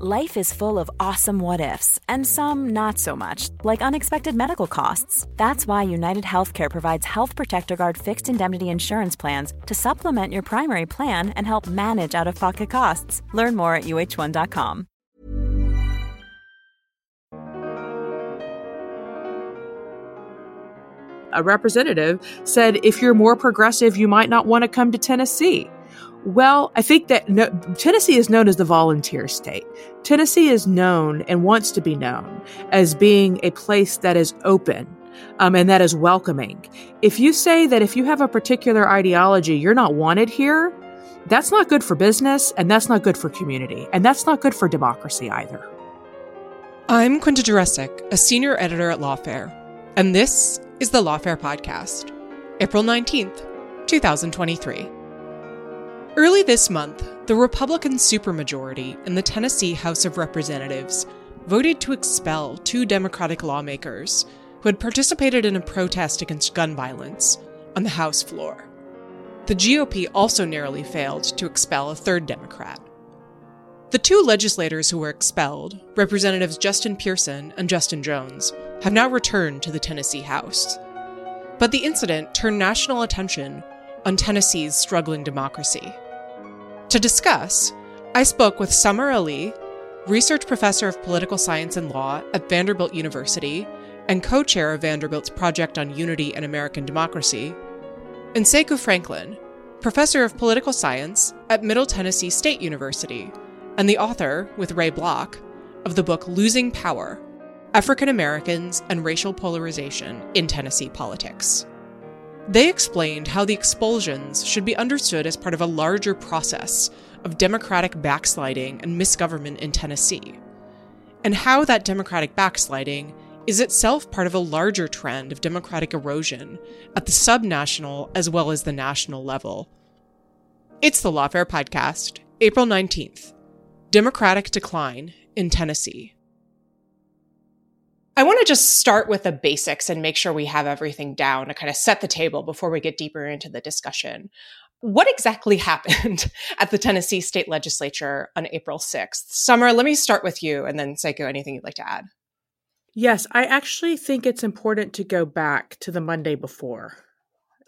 Life is full of awesome what ifs, and some not so much, like unexpected medical costs. That's why United Healthcare provides Health Protector Guard fixed indemnity insurance plans to supplement your primary plan and help manage out of pocket costs. Learn more at uh1.com. A representative said if you're more progressive, you might not want to come to Tennessee. Well, I think that no, Tennessee is known as the volunteer state. Tennessee is known and wants to be known as being a place that is open um, and that is welcoming. If you say that if you have a particular ideology, you're not wanted here, that's not good for business and that's not good for community and that's not good for democracy either. I'm Quinta Jurecic, a senior editor at Lawfare, and this is the Lawfare Podcast, April 19th, 2023. Early this month, the Republican supermajority in the Tennessee House of Representatives voted to expel two Democratic lawmakers who had participated in a protest against gun violence on the House floor. The GOP also narrowly failed to expel a third Democrat. The two legislators who were expelled, Representatives Justin Pearson and Justin Jones, have now returned to the Tennessee House. But the incident turned national attention on Tennessee's struggling democracy. To discuss, I spoke with Samar Ali, research professor of political science and law at Vanderbilt University and co chair of Vanderbilt's Project on Unity and American Democracy, and Sekou Franklin, professor of political science at Middle Tennessee State University and the author, with Ray Block, of the book Losing Power African Americans and Racial Polarization in Tennessee Politics. They explained how the expulsions should be understood as part of a larger process of democratic backsliding and misgovernment in Tennessee, and how that democratic backsliding is itself part of a larger trend of democratic erosion at the subnational as well as the national level. It's the Lawfare Podcast, April 19th, Democratic Decline in Tennessee. I want to just start with the basics and make sure we have everything down to kind of set the table before we get deeper into the discussion. What exactly happened at the Tennessee state legislature on April 6th? Samar, let me start with you and then Sekou, anything you'd like to add? Yes, I actually think it's important to go back to the Monday before.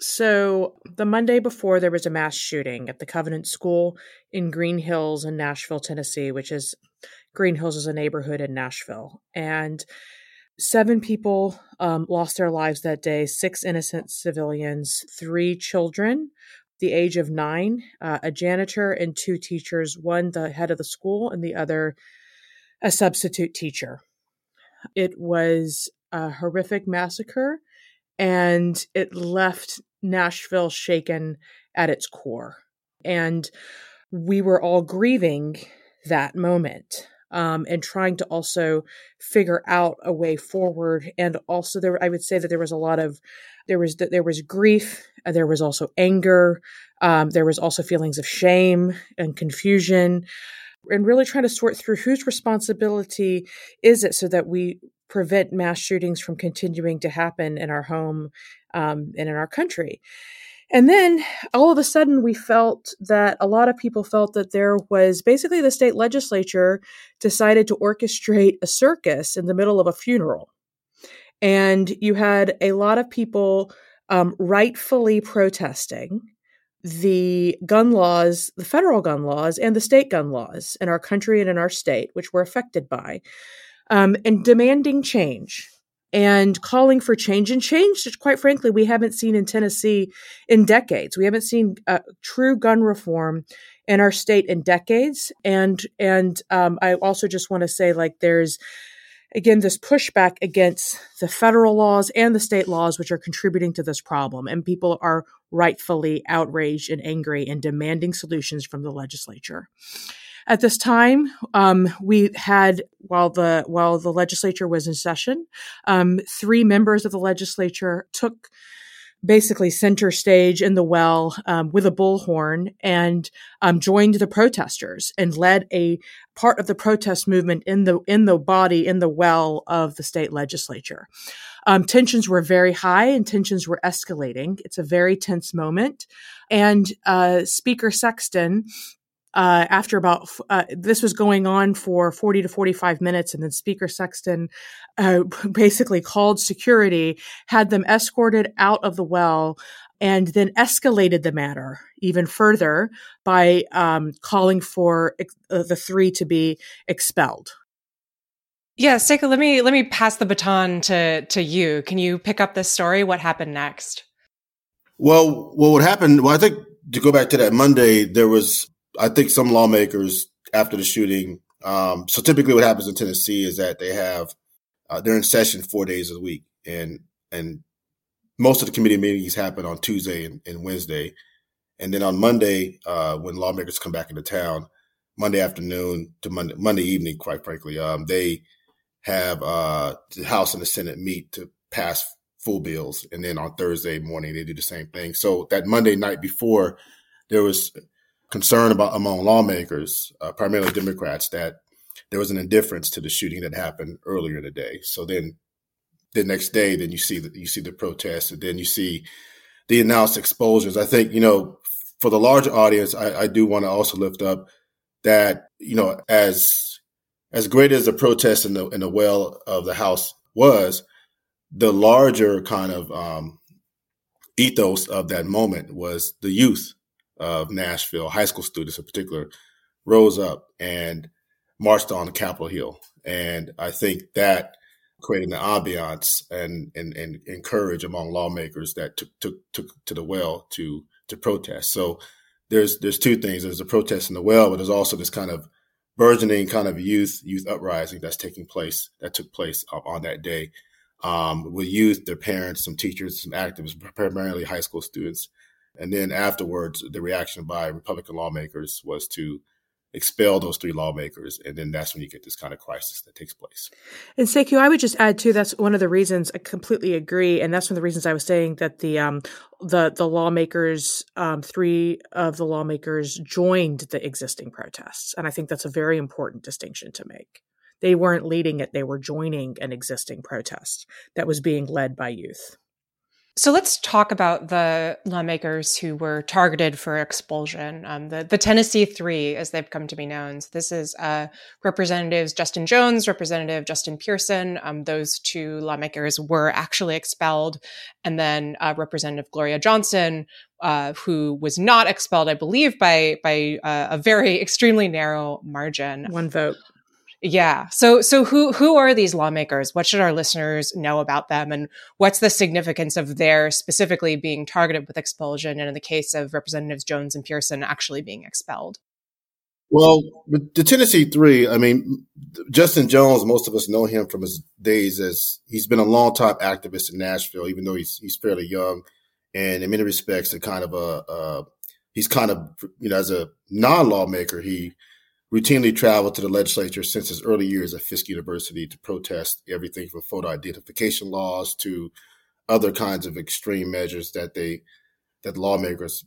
So, the Monday before, there was a mass shooting at the Covenant School in Green Hills in Nashville, Tennessee, which is Green Hills is a neighborhood in Nashville. And seven people um, lost their lives that day six innocent civilians, three children, the age of nine, uh, a janitor, and two teachers one, the head of the school, and the other, a substitute teacher. It was a horrific massacre and it left Nashville shaken at its core. And we were all grieving that moment um, and trying to also figure out a way forward. And also, there, I would say that there was a lot of there was there was grief, there was also anger, um, there was also feelings of shame and confusion, and really trying to sort through whose responsibility is it so that we prevent mass shootings from continuing to happen in our home um, and in our country. And then all of a sudden, we felt that a lot of people felt that there was basically the state legislature decided to orchestrate a circus in the middle of a funeral. And you had a lot of people um, rightfully protesting the gun laws, the federal gun laws, and the state gun laws in our country and in our state, which were affected by, um, and demanding change and calling for change and change quite frankly we haven't seen in tennessee in decades. We haven't seen uh, true gun reform in our state in decades and and um, i also just want to say like there's again this pushback against the federal laws and the state laws which are contributing to this problem and people are rightfully outraged and angry and demanding solutions from the legislature At this time, um, we had while the while the legislature was in session, um, three members of the legislature took basically center stage in the well um, with a bullhorn and um, joined the protesters and led a part of the protest movement in the in the body in the well of the state legislature. Um, tensions were very high and tensions were escalating. It's a very tense moment. And uh, Speaker Sexton uh, after about uh, this was going on for 40 to 45 minutes and then speaker sexton uh, basically called security had them escorted out of the well and then escalated the matter even further by um, calling for ex- uh, the three to be expelled yeah, Sekou, let me let me pass the baton to to you. Can you pick up this story? What happened next? Well, what would happen? Well, I think to go back to that Monday, there was I think some lawmakers after the shooting. Um, so typically, what happens in Tennessee is that they have uh, they're in session four days a week, and and most of the committee meetings happen on Tuesday and, and Wednesday, and then on Monday, uh, when lawmakers come back into town, Monday afternoon to Monday Monday evening, quite frankly, um, they have uh, the House and the Senate meet to pass full bills, and then on Thursday morning they do the same thing. So that Monday night before, there was concern about among lawmakers, uh, primarily Democrats, that there was an indifference to the shooting that happened earlier in the day. So then, the next day, then you see the you see the protests, and then you see the announced exposures. I think you know for the larger audience, I, I do want to also lift up that you know as as great as the protest in the in the well of the house was, the larger kind of um, ethos of that moment was the youth of Nashville, high school students in particular, rose up and marched on Capitol Hill, and I think that created an ambiance and, and and and courage among lawmakers that took took took to the well to to protest. So there's there's two things. There's a protest in the well, but there's also this kind of burgeoning kind of youth youth uprising that's taking place that took place on that day um, with youth, their parents, some teachers, some activists, primarily high school students. And then afterwards, the reaction by Republican lawmakers was to expel those three lawmakers, and then that's when you get this kind of crisis that takes place. And Sekou, I would just add too. That's one of the reasons I completely agree, and that's one of the reasons I was saying that the um, the the lawmakers, um, three of the lawmakers joined the existing protests, and I think that's a very important distinction to make. They weren't leading it; they were joining an existing protest that was being led by youth. So let's talk about the lawmakers who were targeted for expulsion. Um, the, the Tennessee Three, as they've come to be known. So this is uh, Representatives Justin Jones, Representative Justin Pearson. Um, those two lawmakers were actually expelled. And then uh, Representative Gloria Johnson, uh, who was not expelled, I believe, by by uh, a very extremely narrow margin. One vote. Yeah. So so who who are these lawmakers? What should our listeners know about them and what's the significance of their specifically being targeted with expulsion and in the case of representatives Jones and Pearson actually being expelled? Well, the Tennessee 3, I mean Justin Jones, most of us know him from his days as he's been a long time activist in Nashville even though he's he's fairly young and in many respects a kind of a uh, he's kind of you know as a non-lawmaker he routinely traveled to the legislature since his early years at Fisk University to protest everything from photo identification laws to other kinds of extreme measures that they that lawmakers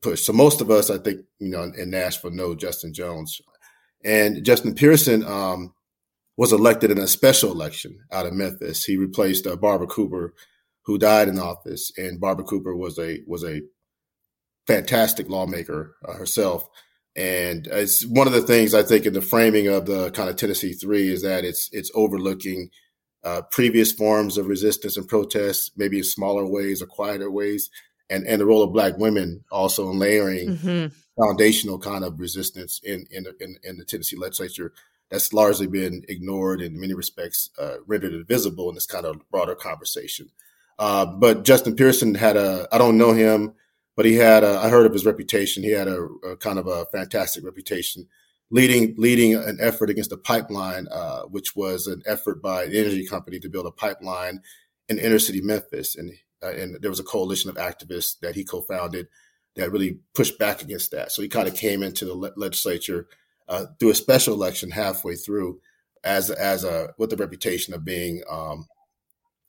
push. So most of us, I think, you know, in Nashville know Justin Jones, and Justin Pearson um, was elected in a special election out of Memphis. He replaced uh, Barbara Cooper, who died in office, and Barbara Cooper was a was a fantastic lawmaker uh, herself. And it's one of the things I think in the framing of the kind of Tennessee Three is that it's it's overlooking uh, previous forms of resistance and protest, maybe in smaller ways or quieter ways, and and the role of Black women also in layering mm-hmm. foundational kind of resistance in in, in in the Tennessee legislature that's largely been ignored in many respects, uh, rendered invisible in this kind of broader conversation. Uh, but Justin Pearson had a I don't know him but he had a, I heard of his reputation. He had a, a, kind of a fantastic reputation, leading leading an effort against the pipeline, uh, which was an effort by the energy company to build a pipeline in inner city Memphis, and uh, and there was a coalition of activists that he co-founded that really pushed back against that. So he kind of came into the le- legislature uh, through a special election halfway through, as as a with the reputation of being um,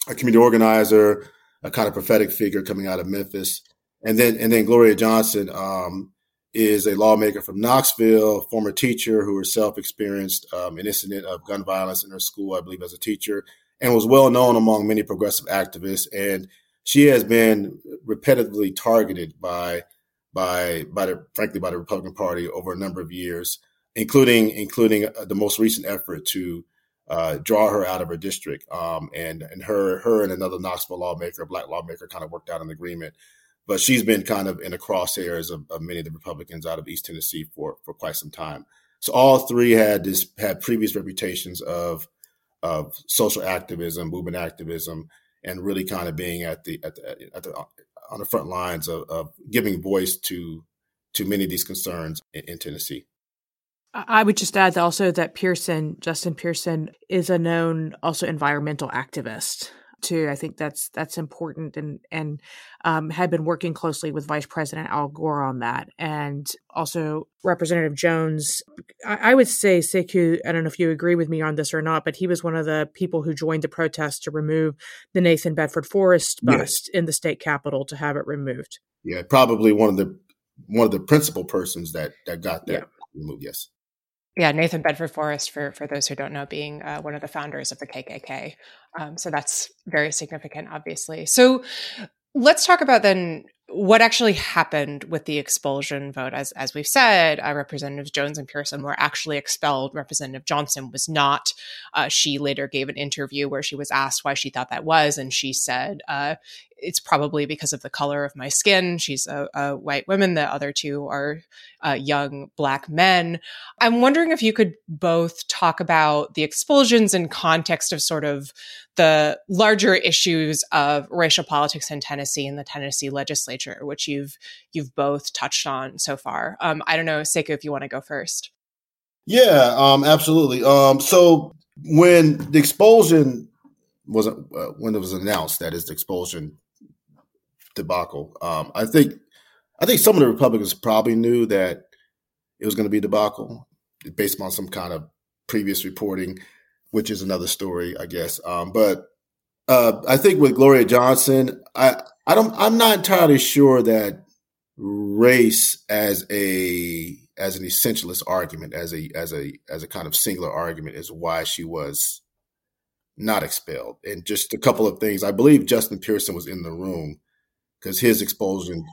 a community organizer, a kind of prophetic figure coming out of Memphis, and then and then Gloria Johnson um, is a lawmaker from Knoxville, former teacher who herself experienced um, an incident of gun violence in her school, I believe, as a teacher, and was well known among many progressive activists. And she has been repetitively targeted by by by the frankly by the Republican Party over a number of years, including including uh, the most recent effort to uh, draw her out of her district. Um, and and her her and another Knoxville lawmaker, black lawmaker, kind of worked out an agreement. But she's been kind of in the crosshairs of, of many of the Republicans out of East Tennessee for for quite some time. So all three had this had previous reputations of of social activism, movement activism, and really kind of being at the at the, at the on the front lines of, of giving voice to to many of these concerns in, in Tennessee. I would just add also that Pearson, Justin Pearson, is a known also environmental activist too. I think that's that's important, and and um, had been working closely with Vice President Al Gore on that, and also Representative Jones. I, I would say Sekou. I don't know if you agree with me on this or not, but he was one of the people who joined the protest to remove the Nathan Bedford Forrest bust yes. in the state capitol to have it removed. Yeah, probably one of the one of the principal persons that that got that yeah. removed. Yes. Yeah, Nathan Bedford Forrest, for for those who don't know, being uh, one of the founders of the KKK. Um, so that's very significant, obviously. So let's talk about then what actually happened with the expulsion vote. As as we've said, uh, Representatives Jones and Pearson were actually expelled. Representative Johnson was not. Uh, she later gave an interview where she was asked why she thought that was, and she said, uh, it's probably because of the color of my skin. She's a, a white woman. The other two are uh, young black men. I'm wondering if you could both talk about the expulsions in context of sort of the larger issues of racial politics in Tennessee and the Tennessee legislature, which you've you've both touched on so far. Um, I don't know, Sekou, if you want to go first. Yeah, um, absolutely. Um, so when the expulsion was uh, when it was announced that is the expulsion debacle. Um, I think I think some of the Republicans probably knew that it was going to be debacle based on some kind of previous reporting, which is another story, I guess. Um, but uh, I think with Gloria Johnson, I I don't I'm not entirely sure that race as a as an essentialist argument, as a as a as a kind of singular argument, is why she was not expelled. And just a couple of things. I believe Justin Pearson was in the room because his expulsion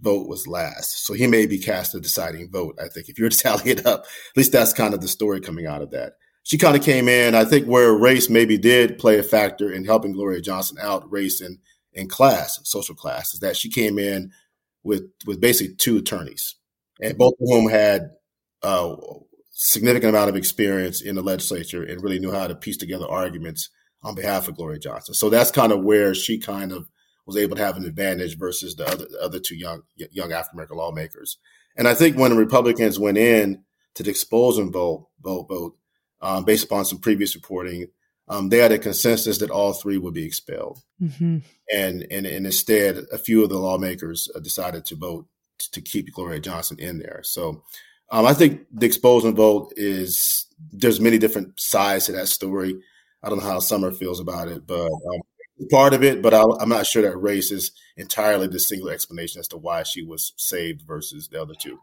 vote was last. So he may be cast a deciding vote, I think, if you were to tally it up. At least that's kind of the story coming out of that. She kind of came in, I think, where race maybe did play a factor in helping Gloria Johnson out, race and in class, social class, is that she came in with with basically two attorneys, and both of whom had a significant amount of experience in the legislature and really knew how to piece together arguments on behalf of Gloria Johnson. So that's kind of where she kind of was able to have an advantage versus the other the other two young young African American lawmakers. And I think when the Republicans went in to the expulsion vote vote vote um, based upon some previous reporting, um, they had a consensus that all three would be expelled. Mm-hmm. And, and and instead, a few of the lawmakers uh, decided to vote to keep Gloria Johnson in there. So. Um, I think the expulsion vote is there's many different sides to that story. I don't know how Samar feels about it, but um, part of it, but I, am not sure that race is entirely the single explanation as to why she was saved versus the other two.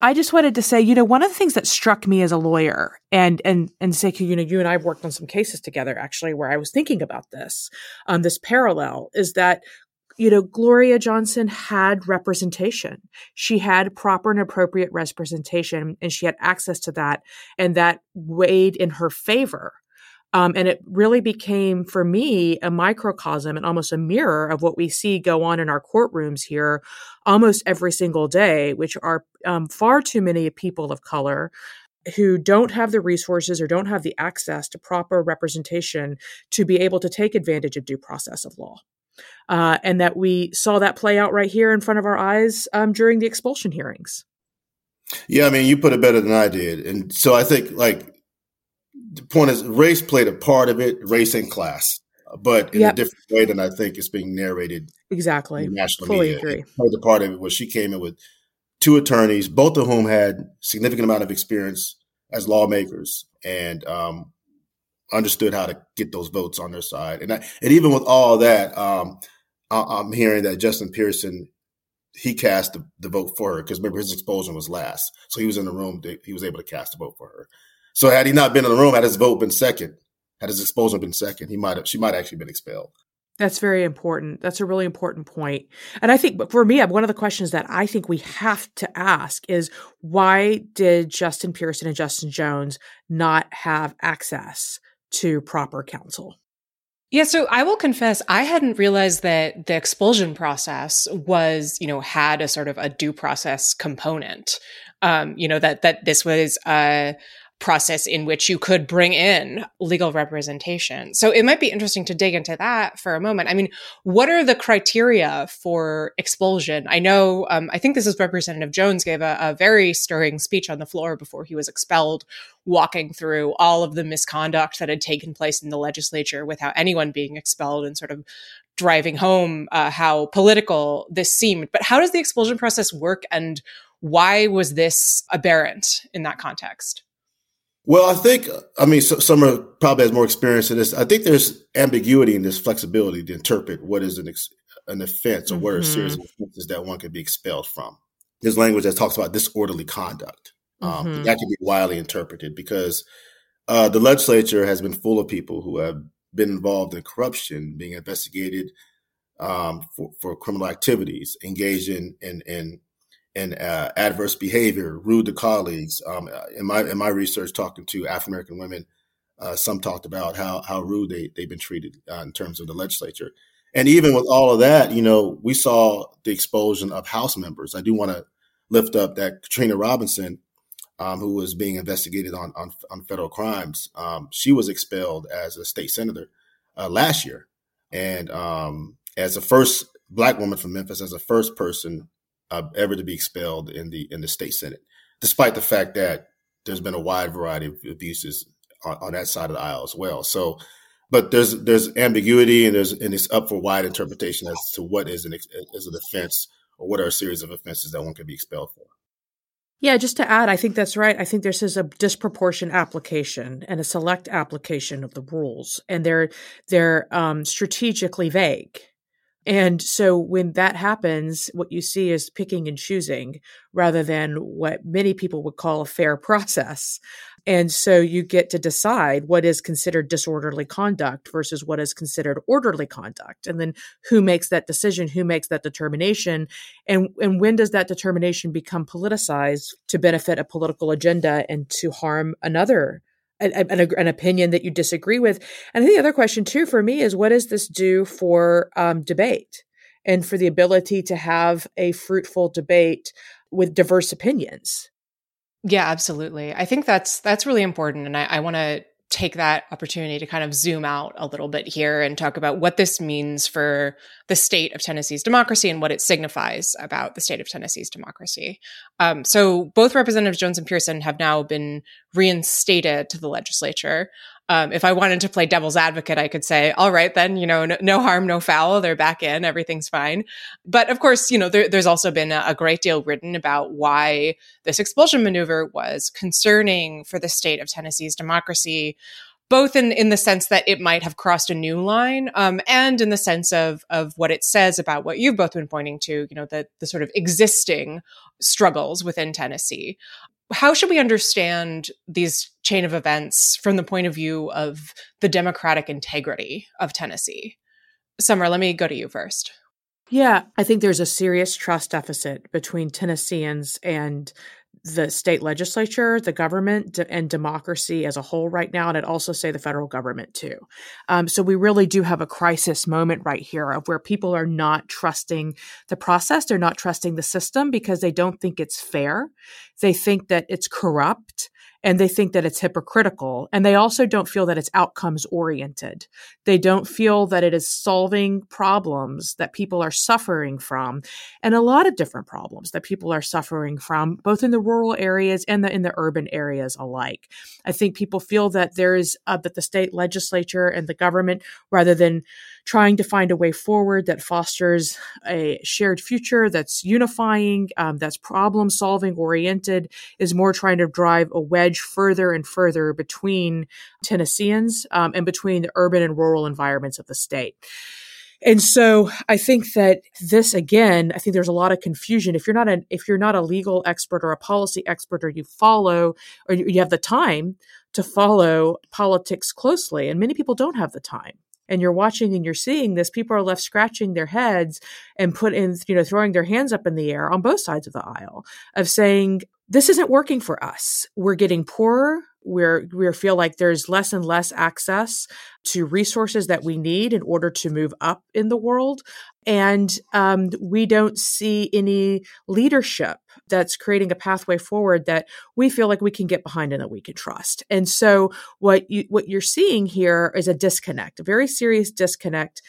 I just wanted to say, you know, one of the things that struck me as a lawyer, and and and Sekou, you know, you and I have worked on some cases together actually, where I was thinking about this, um, this parallel is that you know, Gloria Johnson had representation. She had proper and appropriate representation, and she had access to that, and that weighed in her favor. Um, and it really became, for me, a microcosm and almost a mirror of what we see go on in our courtrooms here almost every single day, which are um, far too many people of color who don't have the resources or don't have the access to proper representation to be able to take advantage of due process of law. Uh, and that we saw that play out right here in front of our eyes um, during the expulsion hearings. Yeah, I mean, you put it better than I did. And so I think, like, the point is race played a part of it, race and class, but in yep. a different way than I think it's being narrated. Exactly. national Fully media. agree. Played a part of it where she came in with two attorneys, both of whom had significant amount of experience as lawmakers and um, understood how to get those votes on their side. And I, and even with all that, um, I, am hearing that Justin Pearson he cast the, the vote for her because remember his expulsion was last, so he was in the room. He was able to cast a vote for her. So had he not been in the room, had his vote been second, had his expulsion been second, he might have she might have actually been expelled. That's very important. That's a really important point. And I think for me, one of the questions that I think we have to ask is why did Justin Pearson and Justin Jones not have access to proper counsel? Yeah, so I will confess I hadn't realized that the expulsion process was, you know, had a sort of a due process component. Um, you know, that that this was a process in which you could bring in legal representation. So it might be interesting to dig into that for a moment. I mean, what are the criteria for expulsion? I know, um, I think this is Representative Jones gave a, a very stirring speech on the floor before he was expelled, walking through all of the misconduct that had taken place in the legislature without anyone being expelled and sort of driving home uh, how political this seemed. But how does the expulsion process work and why was this aberrant in that context? Well, I think, I mean, so, Samar probably has more experience in this. I think there's ambiguity in this flexibility to interpret what is an, ex, an offense or mm-hmm. what are a series of offenses that one could be expelled from. There's language that talks about disorderly conduct. Um, mm-hmm. That can be widely interpreted because uh, the legislature has been full of people who have been involved in corruption, being investigated um, for, for criminal activities, engaged in, in, in and uh, adverse behavior, rude to colleagues. Um, in my in my research, talking to African American women, uh, some talked about how how rude they they've been treated uh, in terms of the legislature. And even with all of that, you know, we saw the expulsion of House members. I do want to lift up that Katrina Robinson, um, who was being investigated on on, on federal crimes. Um, she was expelled as a state senator uh, last year, and um, as the first black woman from Memphis, as the first person uh, ever to be expelled in the in the state senate, despite the fact that there's been a wide variety of abuses on, on that side of the aisle as well. So, but there's there's ambiguity and there's and it's up for wide interpretation as to what is an is an offense or what are a series of offenses that one can be expelled for. Yeah, just to add, I think that's right. I think this is a disproportionate application and a select application of the rules, and they're they're um, strategically vague. And so when that happens, what you see is picking and choosing rather than what many people would call a fair process. And so you get to decide what is considered disorderly conduct versus what is considered orderly conduct. And then who makes that decision, who makes that determination, and, and when does that determination become politicized to benefit a political agenda and to harm another an, an, an, opinion that you disagree with. And the other question too for me is what does this do for um, debate and for the ability to have a fruitful debate with diverse opinions? Yeah, absolutely. I think that's that's really important, and I, I want to take that opportunity to kind of zoom out a little bit here and talk about what this means for the state of Tennessee's democracy and what it signifies about the state of Tennessee's democracy. Um, so, both Representatives Jones and Pearson have now been reinstated to the legislature. Um, if I wanted to play devil's advocate, I could say, all right, then, you know, no, no harm, no foul. They're back in. Everything's fine. But of course, you know, there, there's also been a, a, great deal written about why this expulsion maneuver was concerning for the state of Tennessee's democracy, both in, in the sense that it might have crossed a new line, um, and in the sense of, of what it says about what you've both been pointing to, you know, the, the sort of existing struggles within Tennessee how should we understand these chain of events from the point of view of the democratic integrity of Tennessee? Samar, let me go to you first. Yeah, I think there's a serious trust deficit between Tennesseans and the state legislature, the government, and democracy as a whole right now. And I'd also say the federal government too. Um, so we really do have a crisis moment right here of where people are not trusting the process. They're not trusting the system because they don't think it's fair. They think that it's corrupt and they think that it's hypocritical. And they also don't feel that it's outcomes oriented. They don't feel that it is solving problems that people are suffering from and a lot of different problems that people are suffering from, both in the rural areas and the, in the urban areas alike. I think people feel that there is, uh, that the state legislature and the government, rather than trying to find a way forward that fosters a shared future that's unifying, um, that's problem solving oriented, is more trying to drive a wedge further and further between Tennesseans um, and between the urban and rural environments of the state. And so I think that this again, I think there's a lot of confusion. If you're not an if you're not a legal expert or a policy expert or you follow or you have the time to follow politics closely, and many people don't have the time. And you're watching and you're seeing this, people are left scratching their heads and put in, you know, throwing their hands up in the air on both sides of the aisle of saying, this isn't working for us. We're getting poorer we're we feel like there's less and less access to resources that we need in order to move up in the world. And um, we don't see any leadership that's creating a pathway forward that we feel like we can get behind and that we can trust. And so what you what you're seeing here is a disconnect a very serious disconnect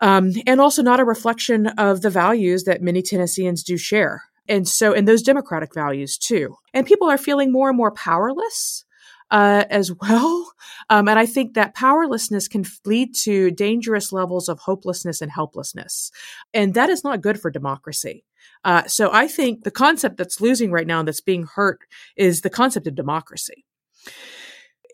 um, and also not a reflection of the values that many tennesseans do share. And so, and those democratic values too. And people are feeling more and more powerless uh, as well. Um, and I think that powerlessness can lead to dangerous levels of hopelessness and helplessness. And that is not good for democracy. Uh, so I think the concept that's losing right now and that's being hurt is the concept of democracy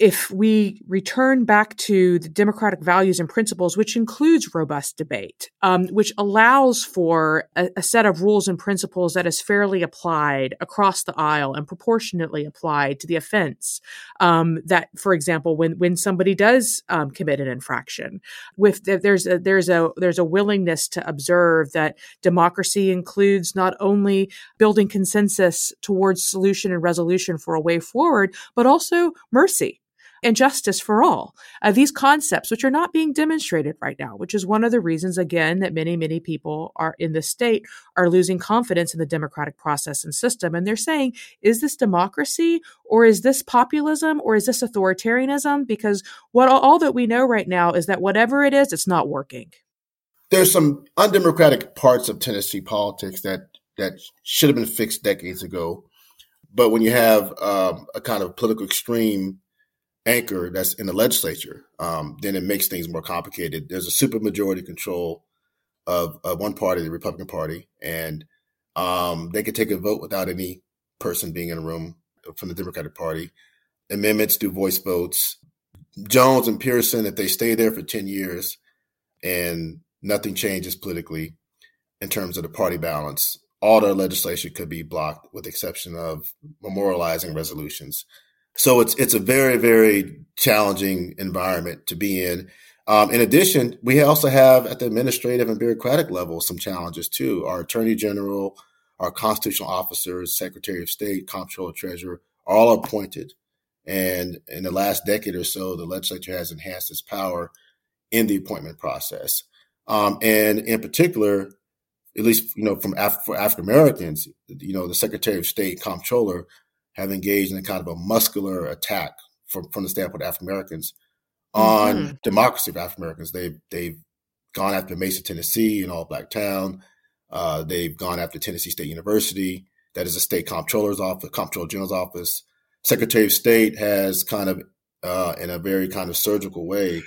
if we return back to the democratic values and principles, which includes robust debate, um, which allows for a, a, set of rules and principles that is fairly applied across the aisle and proportionately applied to the offense. Um, that, for example, when when somebody does um, commit an infraction, with there's a, there's a there's a willingness to observe that democracy includes not only building consensus towards solution and resolution for a way forward, but also mercy and justice for all. Uh, these concepts, which are not being demonstrated right now, which is one of the reasons, again, that many, many people are in the state are losing confidence in the democratic process and system. And they're saying, is this democracy or is this populism or is this authoritarianism? Because what all that we know right now is that whatever it is, it's not working. There's some undemocratic parts of Tennessee politics that that should have been fixed decades ago. But when you have um, a kind of political extreme anchor that's in the legislature, um, then it makes things more complicated. There's a supermajority control of, of one party, the Republican Party, and um, they can take a vote without any person being in a room from the Democratic Party. Amendments do voice votes. Jones and Pearson, if they stay there for 10 years and nothing changes politically in terms of the party balance, all their legislation could be blocked with the exception of memorializing resolutions. So it's it's a very very challenging environment to be in. Um, in addition, we also have at the administrative and bureaucratic level some challenges too. Our attorney general, our constitutional officers, secretary of state, comptroller, treasurer, are all appointed. And in the last decade or so, the legislature has enhanced its power in the appointment process. Um, and in particular, at least you know from Af- for African Americans, you know the Secretary of State, comptroller have engaged in a kind of a muscular attack from, from the standpoint of African Americans on mm-hmm. democracy of African Americans. They've they've gone after Mason, Tennessee, an all black town. Uh, they've gone after Tennessee State University, that is a state comptroller's office, comptroller general's office. Secretary of State has kind of, uh, in a very kind of surgical way,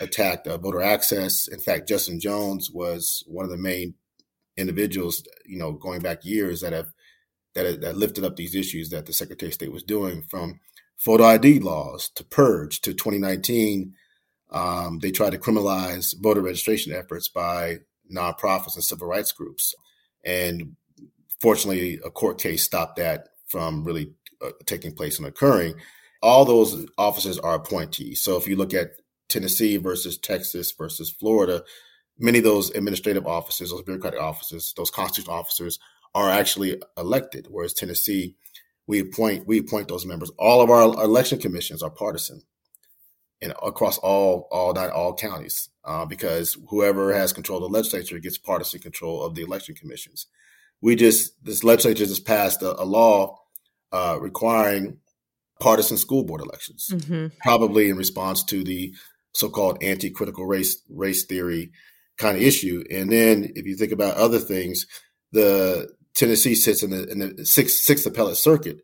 attacked uh, voter access. In fact, Justin Jones was one of the main individuals, you know, going back years that have that, that lifted up these issues that the Secretary of State was doing from photo ID laws to purge to 2019. Um, they tried to criminalize voter registration efforts by nonprofits and civil rights groups. And fortunately, a court case stopped that from really uh, taking place and occurring. All those officers are appointees. So if you look at Tennessee versus Texas versus Florida, many of those administrative officers, those bureaucratic officers, those constitutional officers are actually elected, whereas Tennessee, we appoint we appoint those members. All of our election commissions are partisan, and across all all not all counties, uh, because whoever has control of the legislature gets partisan control of the election commissions. We just this legislature just passed a, a law uh, requiring partisan school board elections, mm-hmm. probably in response to the so-called anti-critical race race theory kind of issue. And then if you think about other things, the Tennessee sits in the, in the sixth, sixth appellate circuit.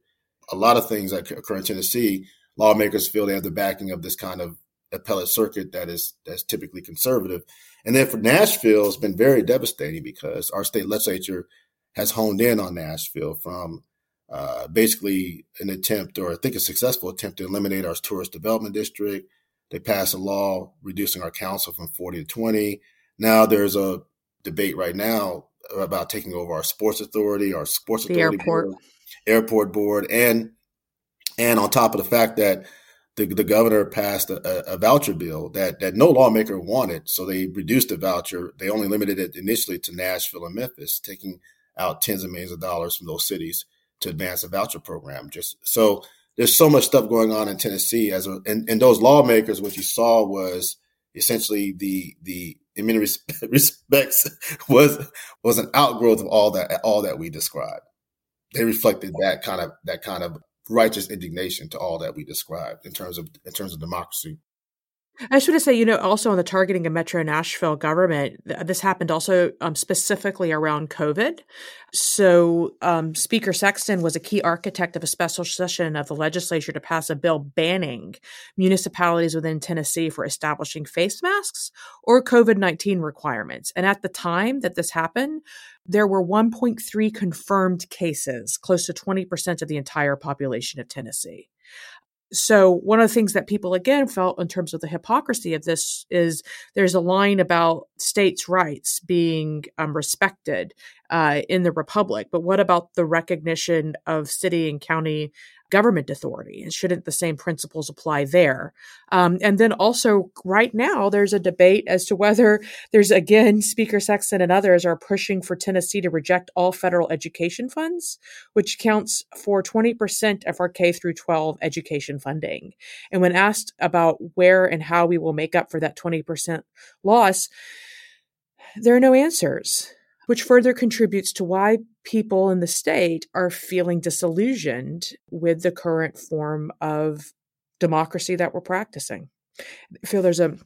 A lot of things that occur in Tennessee, lawmakers feel they have the backing of this kind of appellate circuit that is that's typically conservative. And then for Nashville, it's been very devastating because our state legislature has honed in on Nashville from uh, basically an attempt, or I think a successful attempt, to eliminate our tourist development district. They passed a law reducing our council from 40 to 20. Now there's a debate right now about taking over our sports authority, our sports the authority airport. board, airport board, and and on top of the fact that the, the governor passed a, a, voucher bill that that no lawmaker wanted, so they reduced the voucher. They only limited it initially to Nashville and Memphis, taking out tens of millions of dollars from those cities to advance a voucher program. Just so there's so much stuff going on in Tennessee as a, and, and those lawmakers, what you saw was essentially the the in many respects was was an outgrowth of all that all that we described. They reflected that kind of that kind of righteous indignation to all that we described in terms of in terms of democracy. I just want to say, you know, also on the targeting of Metro Nashville government, this happened also um, specifically around COVID. So, um, Speaker Sexton was a key architect of a special session of the legislature to pass a bill banning municipalities within Tennessee for establishing face masks or COVID 19 requirements. And at the time that this happened, there were 1.3 confirmed cases, close to 20% of the entire population of Tennessee so one of the things that people again felt in terms of the hypocrisy of this is there's a line about states' rights being um, respected uh, in the republic, but what about the recognition of city and county government authority and shouldn't the same principles apply there? Um, and then also right now there's a debate as to whether there's again speaker sexton and others are pushing for tennessee to reject all federal education funds which counts for 20% of our k through 12 education funding. And when asked about where and how we will make up for that 20% loss there are no answers which further contributes to why people in the state are feeling disillusioned with the current form of democracy that we're practicing. I feel there's a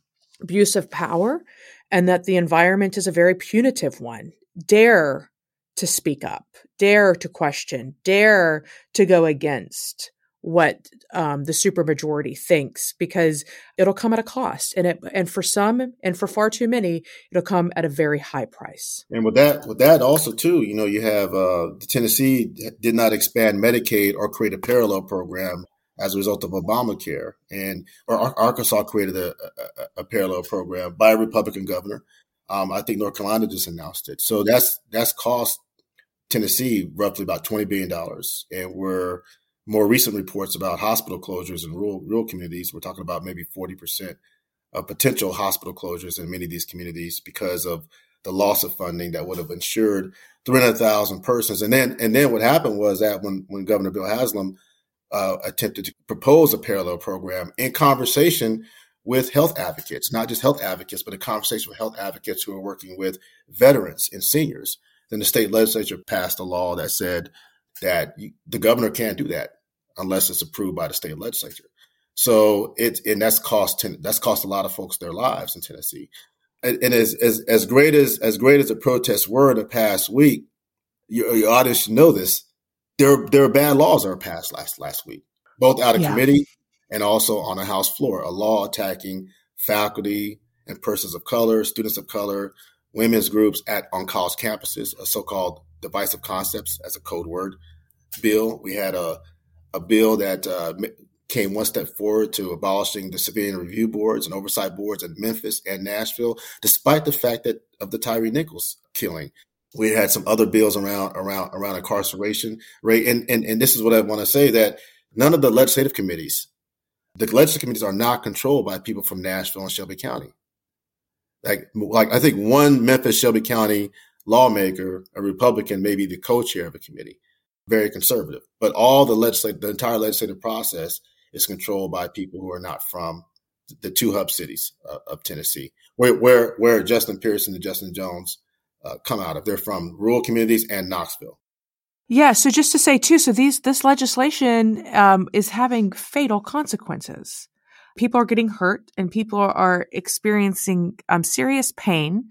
abuse of power and that the environment is a very punitive one. Dare to speak up, dare to question, dare to go against what um, the supermajority thinks because it'll come at a cost and it and for some and for far too many it'll come at a very high price. And with that with that also too you know you have uh, tennessee did not expand medicaid or create a parallel program as a result of obamacare. And or arkansas created a, a, a parallel program by a republican governor. Um, i think north carolina just announced it. So that's that's cost tennessee roughly about 20 billion dollars. And we're more recent reports about hospital closures in rural rural communities, we're talking about maybe 40% of potential hospital closures in many of these communities because of the loss of funding that would have insured 300,000 persons. And then and then what happened was that when when Governor Bill Haslam uh, attempted to propose a parallel program in conversation with health advocates, not just health advocates, but a conversation with health advocates who are working with veterans and seniors. Then the state legislature passed a law that said that you, the governor can't do that unless it's approved by the state legislature. So it and that's cost that's cost a lot of folks their lives in Tennessee. And, and as, as as great as as great as the protests were in the past week, your, your audience should know this. There there are bad laws that were passed last last week, both out of yeah. committee and also on the House floor. A law attacking faculty and persons of color, students of color, women's groups at on college campuses, a so-called divisive concepts as a code word bill. We had a a bill that uh, came one step forward to abolishing the civilian review boards and oversight boards in Memphis and Nashville, despite the fact that of the Tyre Nichols killing. We had some other bills around around around incarceration rate, and and and this is what I want to say that none of the legislative committees, the legislative committees, are not controlled by people from Nashville and Shelby County. Like like I think one Memphis Shelby County lawmaker, a Republican, may be the co-chair of a committee, very conservative. But all the legislative, the entire legislative process is controlled by people who are not from the two hub cities uh, of Tennessee, where where where Justin Pearson and Justin Jones uh, come out of. They're from rural communities and Knoxville. Yeah. So just to say too, so these this legislation um, is having fatal consequences. People are getting hurt, and people are experiencing um, serious pain,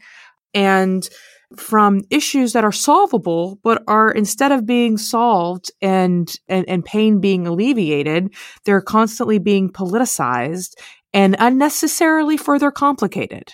and from issues that are solvable, but are instead of being solved and, and, and pain being alleviated, they're constantly being politicized and unnecessarily further complicated.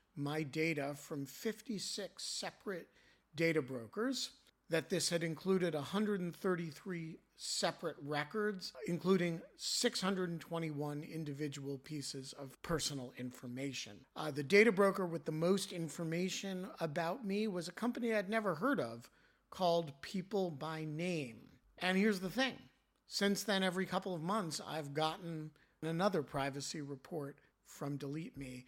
my data from 56 separate data brokers, that this had included 133 separate records, including 621 individual pieces of personal information. Uh, the data broker with the most information about me was a company I'd never heard of called People by Name. And here's the thing since then, every couple of months, I've gotten another privacy report from Delete Me,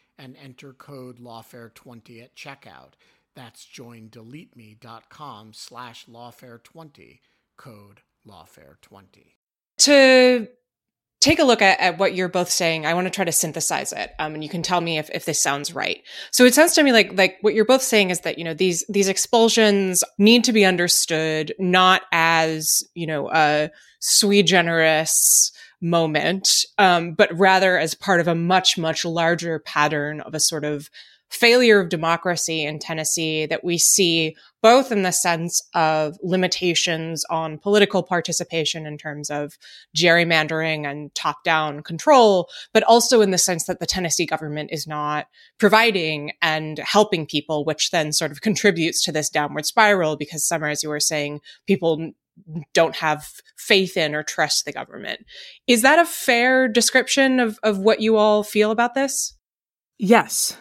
and enter code lawfare20 at checkout. That's joindeleteme.com slash lawfare20, code Lawfare 20. To take a look at, at, what you're both saying, I want to try to synthesize it. Um, and you can tell me if, if this sounds right. So it sounds to me like like what you're both saying is that, you know, these these expulsions need to be understood not as, you know, a sui generis moment, um, but rather as part of a much, much larger pattern of a sort of failure of democracy in Tennessee that we see both in the sense of limitations on political participation in terms of gerrymandering and top down control, but also in the sense that the Tennessee government is not providing and helping people, which then sort of contributes to this downward spiral because Samar, as you were saying, people don't have faith in or trust the government. Is that a fair description of, of what you all feel about this? Yes.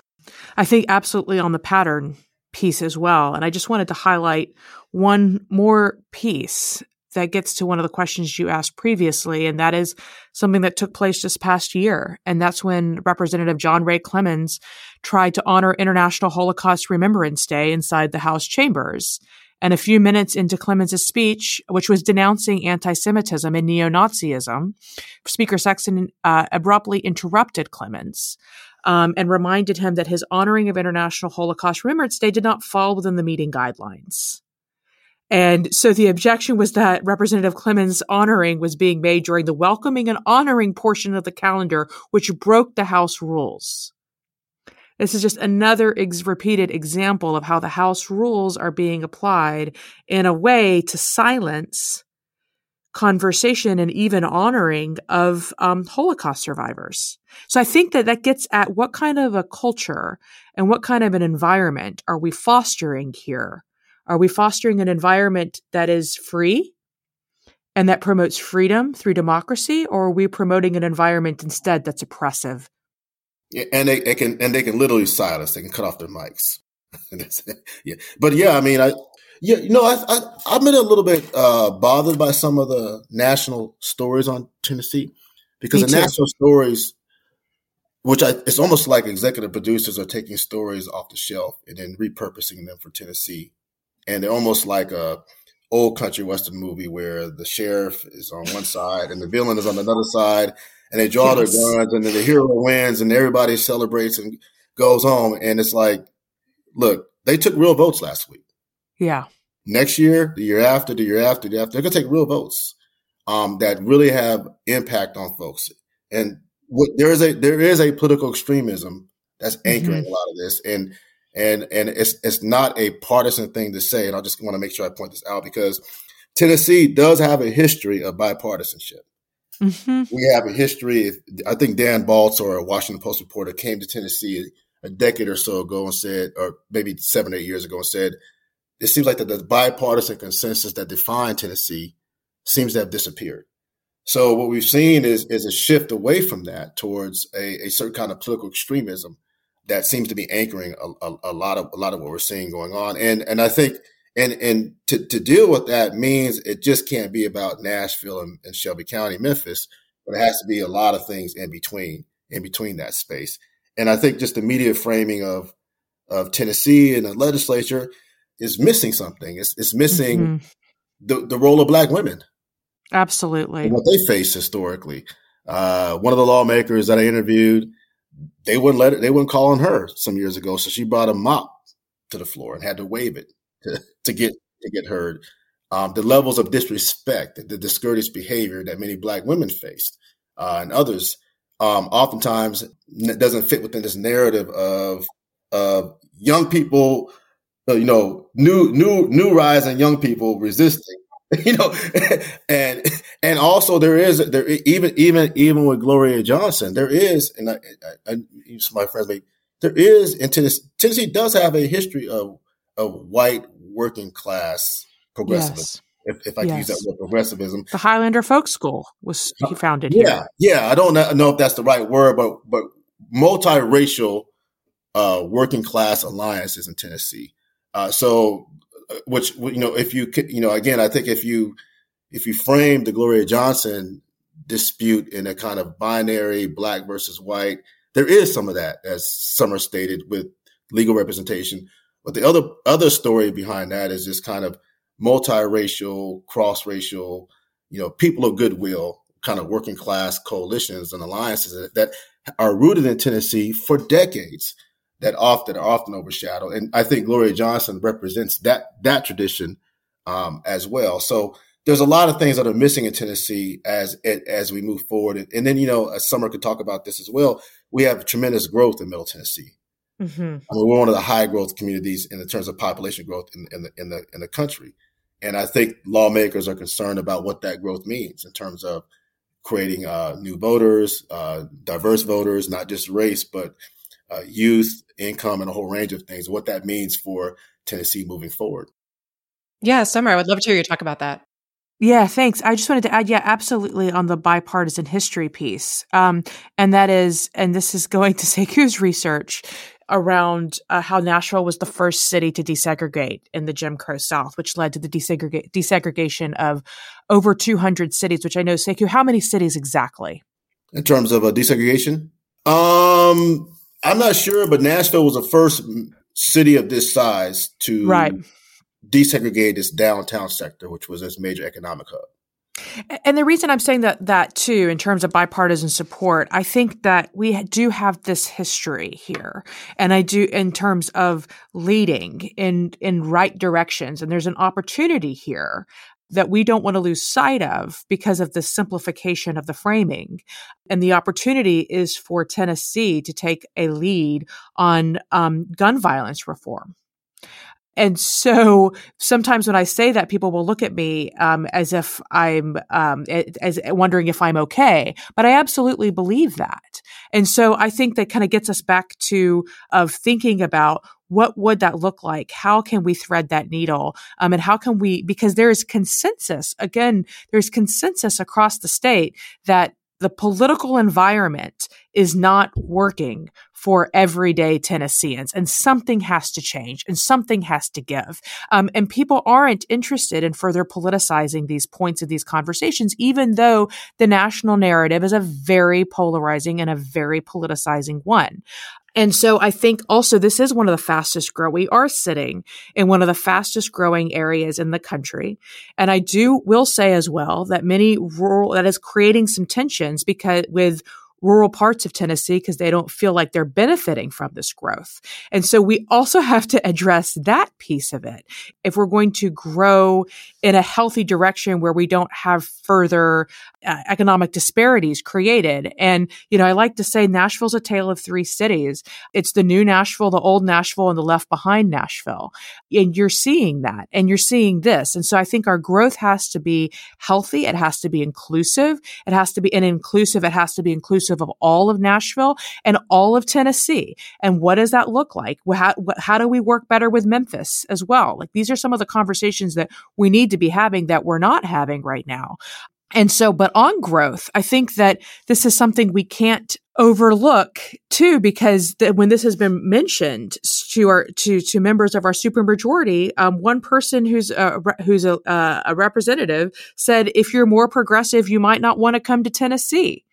I think absolutely on the pattern piece as well. And I just wanted to highlight one more piece that gets to one of the questions you asked previously, and that is something that took place this past year. And that's when Representative John Ray Clemmons tried to honor International Holocaust Remembrance Day inside the House chambers. And a few minutes into Clemmons' speech, which was denouncing anti Semitism and neo Nazism, Speaker Sexton uh, abruptly interrupted Clemmons um, and reminded him that his honoring of International Holocaust Remembrance Day did not fall within the meeting guidelines. And so the objection was that Representative Clemmons' honoring was being made during the welcoming and honoring portion of the calendar, which broke the House rules. This is just another ex- repeated example of how the House rules are being applied in a way to silence conversation and even honoring of um, Holocaust survivors. So I think that that gets at what kind of a culture and what kind of an environment are we fostering here? Are we fostering an environment that is free and that promotes freedom through democracy, or are we promoting an environment instead that's oppressive? Yeah, and they, they can and they can literally silence. They can cut off their mics. yeah, but yeah, I mean, I yeah, you know, I, I I've been a little bit uh, bothered by some of the national stories on Tennessee because Me the too. national stories, which I it's almost like executive producers are taking stories off the shelf and then repurposing them for Tennessee, and they're almost like a old country western movie where the sheriff is on one side and the villain is on another side, and they draw yes. their guns and then the hero wins and everybody celebrates and goes home, and it's like, look, they took real votes last week. Yeah. Next year, the year after, the year after, the after, they're gonna take real votes um, that really have impact on folks. And what, there is a there is a political extremism that's anchoring mm-hmm. a lot of this, and and and it's it's not a partisan thing to say. And I just want to make sure I point this out because Tennessee does have a history of bipartisanship. Mm-hmm. We have a history. I think Dan Balz or a Washington Post reporter came to Tennessee a decade or so ago and said, or maybe seven, eight years ago, and said, it seems like the, the bipartisan consensus that defined Tennessee seems to have disappeared. So what we've seen is is a shift away from that towards a, a certain kind of political extremism that seems to be anchoring a, a, a, lot of a lot of what we're seeing going on. And and I think and and to, to deal with that means it just can't be about Nashville and, and Shelby County, Memphis, but it has to be a lot of things in between in between that space. And I think just the media framing of of Tennessee and the legislature is missing something. It's, it's missing mm-hmm. the, the role of black women. Absolutely. What they face historically. Uh, one of the lawmakers that I interviewed, they wouldn't let it, they wouldn't call on her some years ago. So she brought a mop to the floor and had to wave it to, to get, to get heard. Um, the levels of disrespect, the discourteous behavior that many black women faced, uh, and others, um, oftentimes doesn't fit within this narrative of, of young people uh, you know, new new new rise and young people resisting. You know, and and also there is there even even even with Gloria Johnson, there is and I, I, I my friends there is in Tennessee, Tennessee does have a history of of white working class progressivism. Yes. If, if I yes. can use that word, progressivism. The Highlander Folk School was he founded yeah, here. Yeah, I don't know if that's the right word, but but multiracial uh, working class alliances in Tennessee. Uh, so, uh, which you know, if you you know, again, I think if you if you frame the Gloria Johnson dispute in a kind of binary black versus white, there is some of that, as Samar stated, with legal representation. But the other other story behind that is this kind of multiracial, cross racial you know, people of goodwill, kind of working class coalitions and alliances that are rooted in Tennessee for decades that often are often overshadowed. And I think Gloria Johnson represents that that tradition um, as well. So there's a lot of things that are missing in Tennessee as as we move forward. And then you know, Samar could talk about this as well. We have tremendous growth in Middle Tennessee. Mm-hmm. I mean, we're one of the high growth communities in terms of population growth in, in the in the in the country. And I think lawmakers are concerned about what that growth means in terms of creating uh, new voters, uh, diverse voters, not just race, but uh, youth, income, and a whole range of things. What that means for Tennessee moving forward. Yeah, Samar, I would love to hear you talk about that. Yeah, thanks. I just wanted to add, yeah, absolutely on the bipartisan history piece. Um, and that is, and this is going to Sekou's research around uh, how Nashville was the first city to desegregate in the Jim Crow South, which led to the desegrega- desegregation of over 200 cities, which I know, Sekou, how many cities exactly? In terms of a desegregation? Um, I'm not sure, but Nashville was the first city of this size to right. desegregate its downtown sector, which was its major economic hub. And the reason I'm saying that that too, in terms of bipartisan support, I think that we do have this history here, and I do in terms of leading in in right directions. And there's an opportunity here that we don't want to lose sight of because of the simplification of the framing. And the opportunity is for Tennessee to take a lead on um, gun violence reform. And so sometimes when I say that, people will look at me um, as if I'm um, as wondering if I'm okay. But I absolutely believe that. And so I think that kind of gets us back to of thinking about what would that look like? How can we thread that needle? Um, and how can we? Because there is consensus. Again, there's consensus across the state that the political environment is not working for everyday Tennesseans, and something has to change and something has to give. Um, and people aren't interested in further politicizing these points of these conversations, even though the national narrative is a very polarizing and a very politicizing one. And so I think also this is one of the fastest grow. We are sitting in one of the fastest growing areas in the country. And I do will say as well that many rural, that is creating some tensions because with rural parts of Tennessee because they don't feel like they're benefiting from this growth. And so we also have to address that piece of it. If we're going to grow in a healthy direction where we don't have further uh, economic disparities created. And, you know, I like to say Nashville's a tale of three cities. It's the new Nashville, the old Nashville, and the left behind Nashville. And you're seeing that and you're seeing this. And so I think our growth has to be healthy. It has to be inclusive. It has to be an inclusive. It has to be inclusive of all of Nashville and all of Tennessee. And what does that look like? How, how do we work better with Memphis as well? Like these are some of the conversations that we need to be having that we're not having right now. And so, but on growth, I think that this is something we can't overlook too, because the, when this has been mentioned to our to to members of our supermajority, um, one person who's a, who's a, a representative said, if you're more progressive, you might not want to come to Tennessee.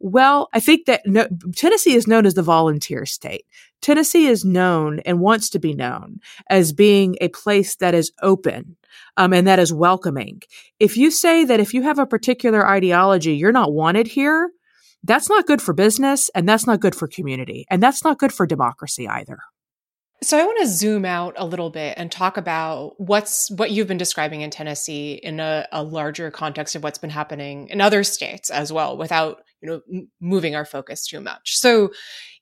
Well, I think that no, Tennessee is known as the volunteer state. Tennessee is known and wants to be known as being a place that is open um, and that is welcoming. If you say that if you have a particular ideology, you're not wanted here, that's not good for business and that's not good for community and that's not good for democracy either. So I want to zoom out a little bit and talk about what's what you've been describing in Tennessee in a, a larger context of what's been happening in other states as well, without you know m- moving our focus too much. So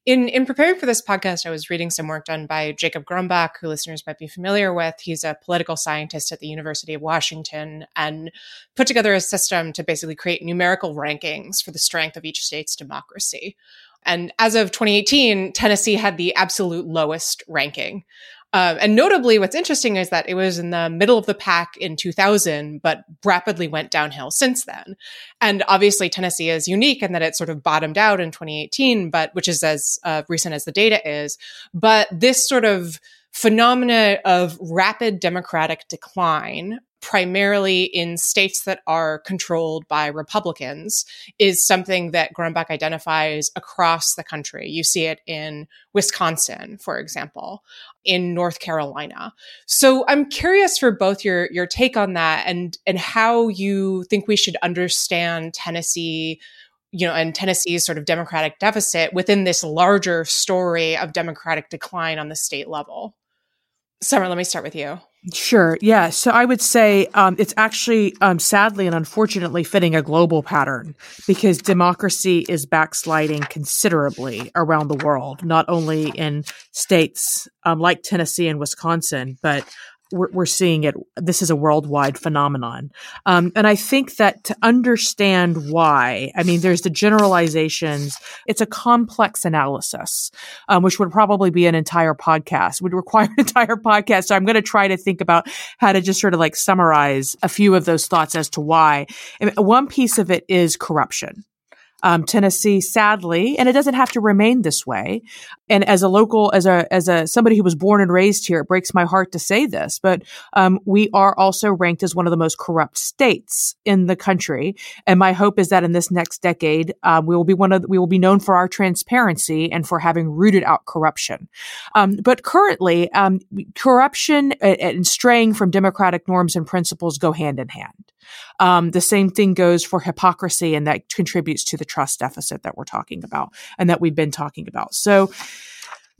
in in preparing for this podcast, I was reading some work done by Jacob Grumbach, who listeners might be familiar with. He's a political scientist at the University of Washington and put together a system to basically create numerical rankings for the strength of each state's democracy. And as of 2018, Tennessee had the absolute lowest ranking. Um, and notably, what's interesting is that it was in the middle of the pack in 2000, but rapidly went downhill since then. And obviously, Tennessee is unique in that it sort of bottomed out in 2018, but which is as uh, recent as the data is. But this sort of phenomena of rapid democratic decline primarily in states that are controlled by Republicans is something that Grumbach identifies across the country. You see it in Wisconsin, for example. in North Carolina. So I'm curious for both your your take on that and and how you think we should understand Tennessee you know, and Tennessee's sort of democratic deficit within this larger story of democratic decline on the state level. Samar, let me start with you. Sure. Yeah. So I would say um, it's actually, um, sadly and unfortunately, fitting a global pattern because democracy is backsliding considerably around the world, not only in states um, like Tennessee and Wisconsin, but we're, we're seeing it. This is a worldwide phenomenon. Um, and I think that to understand why, I mean, there's the generalizations. It's a complex analysis, um, which would probably be an entire podcast, would require an entire podcast. So I'm going to try to think about how to just sort of like summarize a few of those thoughts as to why. And one piece of it is corruption um, Tennessee, sadly, and it doesn't have to remain this way. And as a local, as a as a somebody who was born and raised here, it breaks my heart to say this, but um, we are also ranked as one of the most corrupt states in the country. And my hope is that in this next decade, um, we will be one of we will be known for our transparency and for having rooted out corruption. Um, but currently, um, corruption and straying from democratic norms and principles go hand in hand. Um, the same thing goes for hypocrisy, and that contributes to the trust deficit that we're talking about and that we've been talking about. So,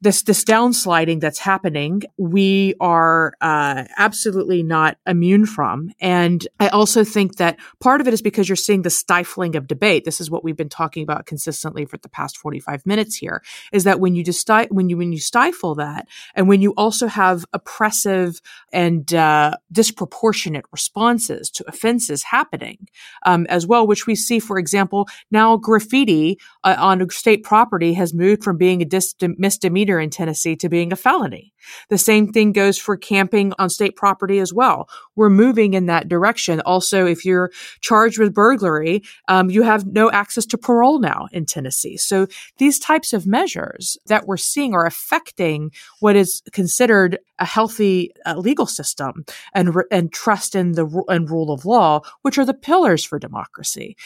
this this downsliding that's happening, we are uh, absolutely not immune from. And I also think that part of it is because you're seeing the stifling of debate. This is what we've been talking about consistently for the past 45 minutes here. Is that when you just when you when you stifle that, and when you also have oppressive and uh, disproportionate responses to offenses happening um, as well, which we see, for example, now graffiti uh, on state property has moved from being a dis- misdemeanor in Tennessee to being a felony. The same thing goes for camping on state property as well. We're moving in that direction. Also, if you're charged with burglary, um, you have no access to parole now in Tennessee. So these types of measures that we're seeing are affecting what is considered a healthy uh, legal system and and trust in the and rule of law, which are the pillars for democracy.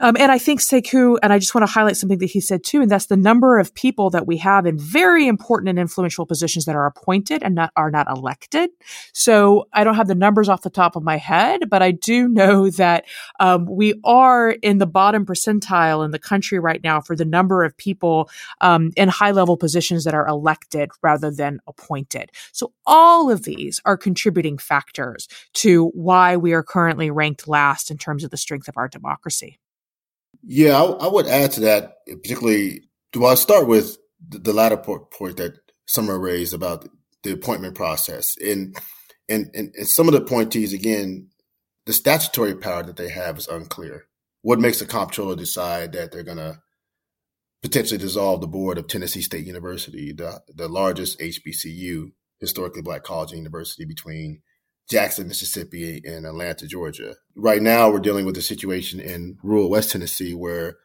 Um, and I think Sekou, and I just want to highlight something that he said too, and that's the number of people that we have in very important and influential positions that are appointed and not are not elected. So I don't have the numbers off the top of my head, but I do know that um, we are in the bottom percentile in the country right now for the number of people um, in high level positions that are elected rather than appointed. So all of these are contributing factors to why we are currently ranked last in terms of the strength of our democracy. Yeah, I, I would add to that, particularly. Do I'll start with the, the latter point that Samar raised about the appointment process, and, and and and some of the appointees again, the statutory power that they have is unclear. What makes a comptroller decide that they're going to potentially dissolve the board of Tennessee State University, the the largest HBCU, historically black college and university between Jackson, Mississippi, and Atlanta, Georgia. Right now, we're dealing with a situation in rural West Tennessee where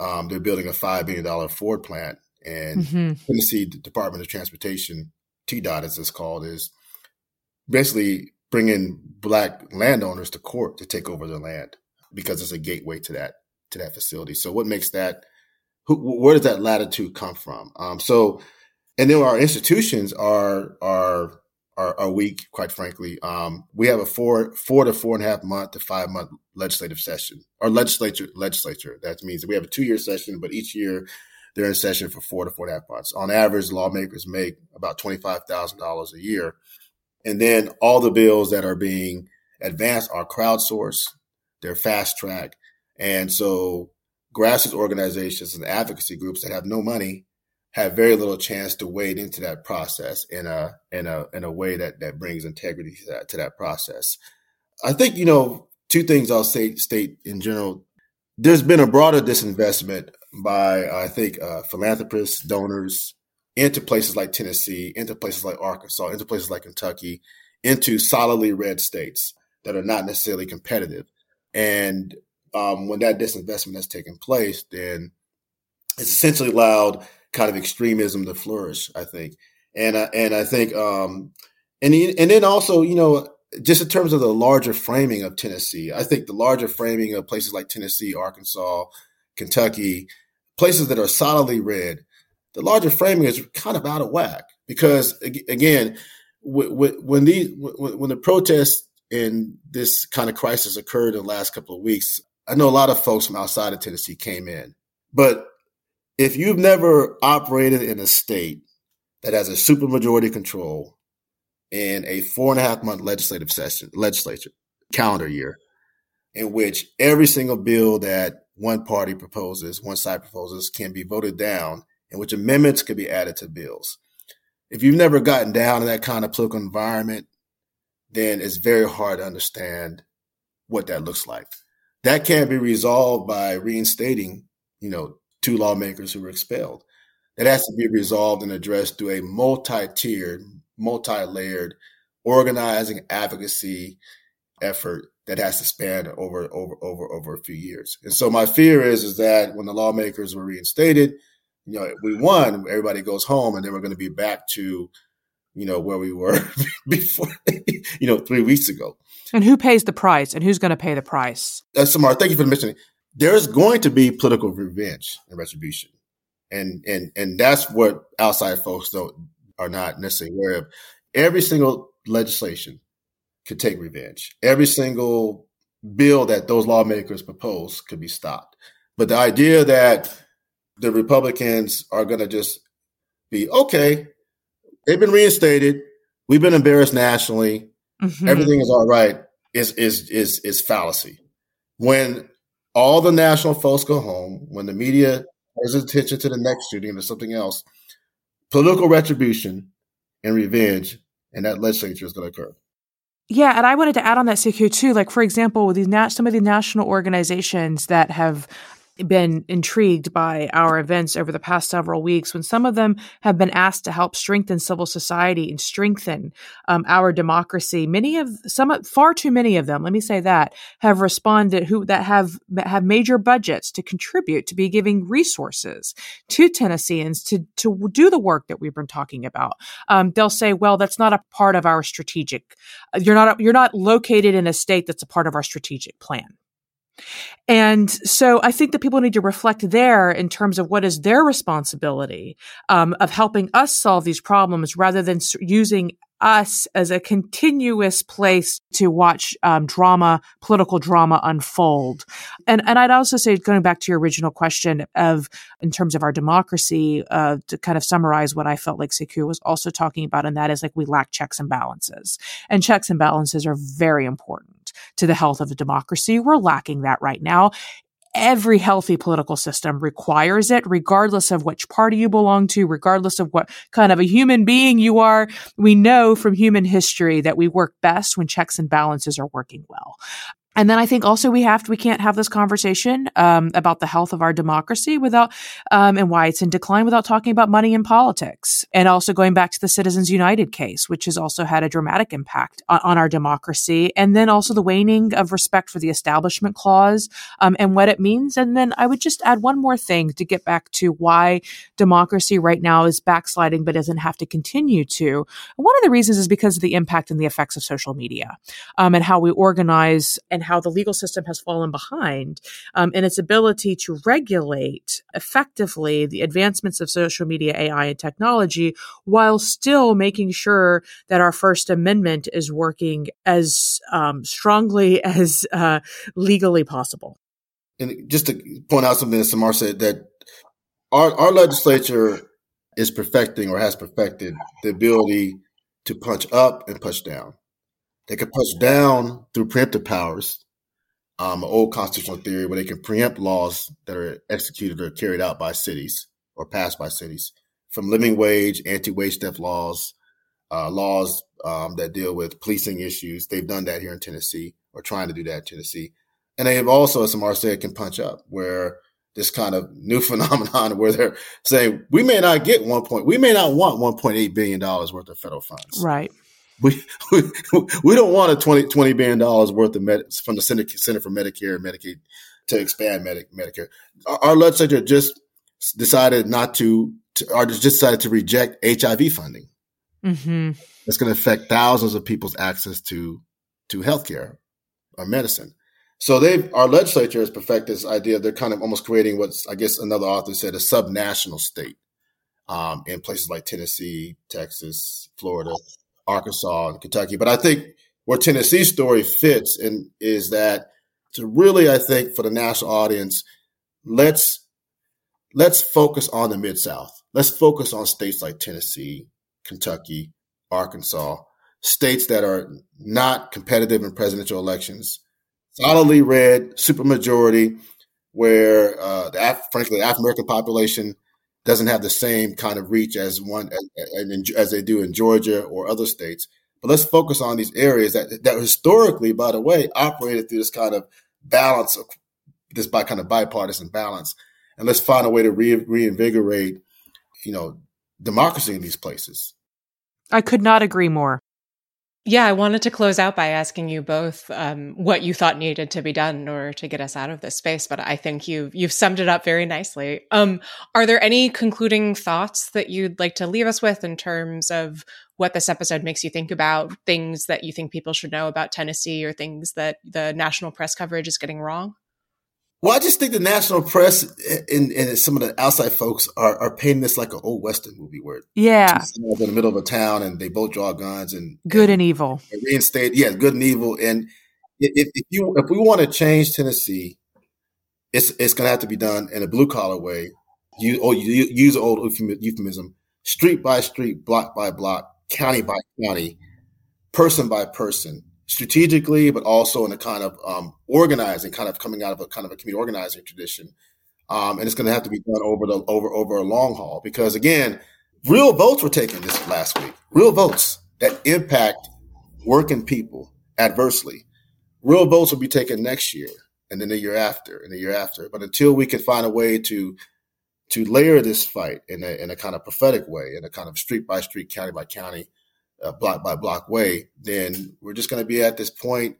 um, they're building a $5 billion Ford plant. And mm-hmm. Tennessee Department of Transportation, TDOT as it's called, is basically bringing black landowners to court to take over the land because it's a gateway to that to that facility. So what makes that? Who, where does that latitude come from? Um, so, and then our institutions are are are, are weak, quite frankly. Um, we have a four four to four and a half month to five month legislative session or legislature legislature. That means that we have a two year session, but each year they're in session for four to four and a half months. On average, lawmakers make about twenty five thousand dollars a year, and then all the bills that are being advanced are crowdsourced, they're fast track, and so grassroots organizations and advocacy groups that have no money have very little chance to wade into that process in a in a in a way that that brings integrity to that to that process. I think you know two things I'll say state in general. There's been a broader disinvestment by I think uh, philanthropists, donors into places like Tennessee, into places like Arkansas, into places like Kentucky, into solidly red states that are not necessarily competitive. And um, when that disinvestment has taken place, then it's essentially allowed kind of extremism to flourish. I think, and and I think, um, and and then also, you know, just in terms of the larger framing of Tennessee, I think the larger framing of places like Tennessee, Arkansas, Kentucky, places that are solidly red, the larger framing is kind of out of whack because again, when these when the protests and this kind of crisis occurred in the last couple of weeks, I know a lot of folks from outside of Tennessee came in, but if you've never operated in a state that has a supermajority control in a four and a half month legislative session, legislature calendar year, in which every single bill that one party proposes, one side proposes, can be voted down, in which amendments could be added to bills. If you've never gotten down in that kind of political environment, then it's very hard to understand what that looks like. That can't be resolved by reinstating, you know, two lawmakers who were expelled. That has to be resolved and addressed through a multi-tiered, multi-layered organizing advocacy effort that has to span over over over over a few years. And so my fear is is that when the lawmakers were reinstated, you know, we won, everybody goes home, and then we're going to be back to, you know, where we were before, you know, three weeks ago. And who pays the price, and who's going to pay the price? Uh, that's smart. Thank you for the mentioning. There's going to be political revenge and retribution, and and and that's what outside folks don't are not necessarily aware of. Every single legislation could take revenge. Every single bill that those lawmakers propose could be stopped. But the idea that the Republicans are going to just be okay, they've been reinstated, we've been embarrassed nationally, mm-hmm. everything is all right, is is is is fallacy. When all the national folks go home, when the media pays attention to the next shooting or something else, political retribution and revenge and that legislature is going to occur. Yeah, and I wanted to add on that, Sekou, too. Like, for example, with these some of the national organizations that have been intrigued by our events over the past several weeks when some of them have been asked to help strengthen civil society and strengthen um, our democracy. Many of some far too many of them let me say that have responded who that have have major budgets to contribute to be giving resources to tennesseans to to do the work that we've been talking about. Um, they'll say well that's not a part of our strategic you're not you're not located in a state that's a part of our strategic plan and so I think that people need to reflect there in terms of what is their responsibility um, of helping us solve these problems rather than using us as a continuous place to watch um, drama, political drama unfold. And and I'd also say, going back to your original question of in terms of our democracy, uh, to kind of summarize what I felt like Sekou was also talking about, and that is like we lack checks and balances, and checks and balances are very important to the health of a democracy. We're lacking that right now. Every healthy political system requires it, regardless of which party you belong to, regardless of what kind of a human being you are. We know from human history that we work best when checks and balances are working well. And then I think also we have to, we can't have this conversation um, about the health of our democracy without um, and why it's in decline without talking about money in politics. And also going back to the Citizens United case, which has also had a dramatic impact on, on our democracy. And then also the waning of respect for the Establishment Clause um, and what it means. And then I would just add one more thing to get back to why democracy right now is backsliding but doesn't have to continue to. one of the reasons is because of the impact and the effects of social media um, and how we organize and how the legal system has fallen behind um, in its ability to regulate effectively the advancements of social media, AI, and technology while still making sure that our First Amendment is working as um, strongly as uh, legally possible. And just to point out something that Samar said, that our, our legislature is perfecting or has perfected the ability to punch up and punch down. They can push down through preemptive powers, um, an old constitutional theory where they can preempt laws that are executed or carried out by cities or passed by cities, from living wage, anti-wage theft laws, uh, laws um, that deal with policing issues. They've done that here in Tennessee, or trying to do that in Tennessee, and they have also, as Samar said, can punch up where this kind of new phenomenon where they're saying we may not get one point, we may not want 1.8 billion dollars worth of federal funds, right? We, we, we don't want a 20, $20 billion worth of med, from the Center, Center for Medicare and Medicaid to expand Medicare. Our, our, legislature just decided not to, to, or just decided to reject HIV funding. Mm-hmm. It's going to affect thousands of people's access to to healthcare or medicine. So they've our legislature has perfected this idea. They're kind of almost creating what's I guess another author said a subnational state um, in places like Tennessee, Texas, Florida, Arkansas, and Kentucky. But I think where Tennessee's story fits and is that to really, I think, for the national audience, let's let's focus on the Mid South. Let's focus on states like Tennessee, Kentucky, Arkansas, states that are not competitive in presidential elections, solidly red, supermajority, where uh, the Af- frankly African American population doesn't have the same kind of reach as one as, as they do in Georgia or other states. But let's focus on these areas that that historically, by the way, operated through this kind of balance, of, this by kind of bipartisan balance, and let's find a way to re- reinvigorate, you know, democracy in these places. I could not agree more. Yeah, I wanted to close out by asking you both um, what you thought needed to be done in order to get us out of this space. But I think you've you've summed it up very nicely. Um, are there any concluding thoughts that you'd like to leave us with in terms of what this episode makes you think about, things that you think people should know about Tennessee, or things that the national press coverage is getting wrong? Well, I just think the national press and, and some of the outside folks are, are painting this like an old western movie where yeah, in the middle of a town and they both draw guns and good and, and evil, and reinstate yeah, good and evil. And if, if you if we want to change Tennessee, it's it's going to have to be done in a blue collar way. You or you use old euphemism, street by street, block by block, county by county, person by person strategically, but also in a kind of um, organizing, kind of coming out of a kind of a community organizing tradition. Um, and it's going to have to be done over the over over a long haul because again, real votes were taken this last week. Real votes that impact working people adversely. Real votes will be taken next year, and then the year after, and the year after. But until we can find a way to to layer this fight in a in a kind of prophetic way, in a kind of street by street, county by county uh, block by block way, then we're just going to be at this point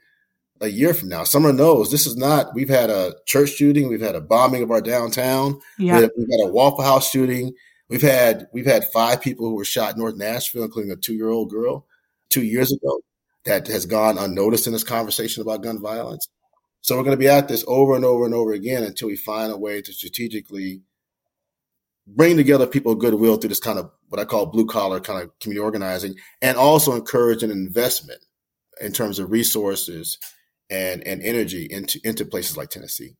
a year from now. Samar knows this is not. We've had a church shooting. We've had a bombing of our downtown. Yeah. We've had a Waffle House shooting. We've had we've had five people who were shot in North Nashville, including a two year old girl, two years ago. That has gone unnoticed in this conversation about gun violence. So we're going to be at this over and over and over again until we find a way to strategically bring together people of goodwill through this kind of what I call blue collar kind of community organizing, and also encourage an investment in terms of resources and and energy into into places like Tennessee.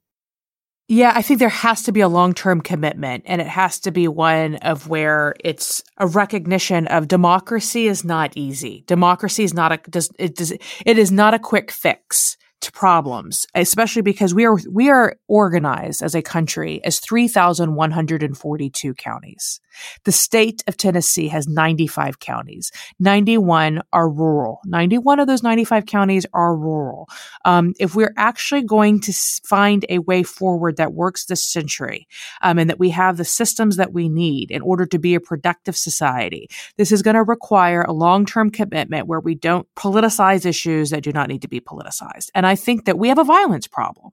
Yeah, I think there has to be a long term commitment, and it has to be one of where it's a recognition of democracy is not easy. Democracy is not a does it does it is not a quick fix to problems, especially because we are we are organized as a country as 3,142 counties. The state of Tennessee has 95 counties. 91 are rural. 91 of those 95 counties are rural. Um, if we're actually going to find a way forward that works this century, um, and that we have the systems that we need in order to be a productive society, this is going to require a long-term commitment where we don't politicize issues that do not need to be politicized. And I think that we have a violence problem.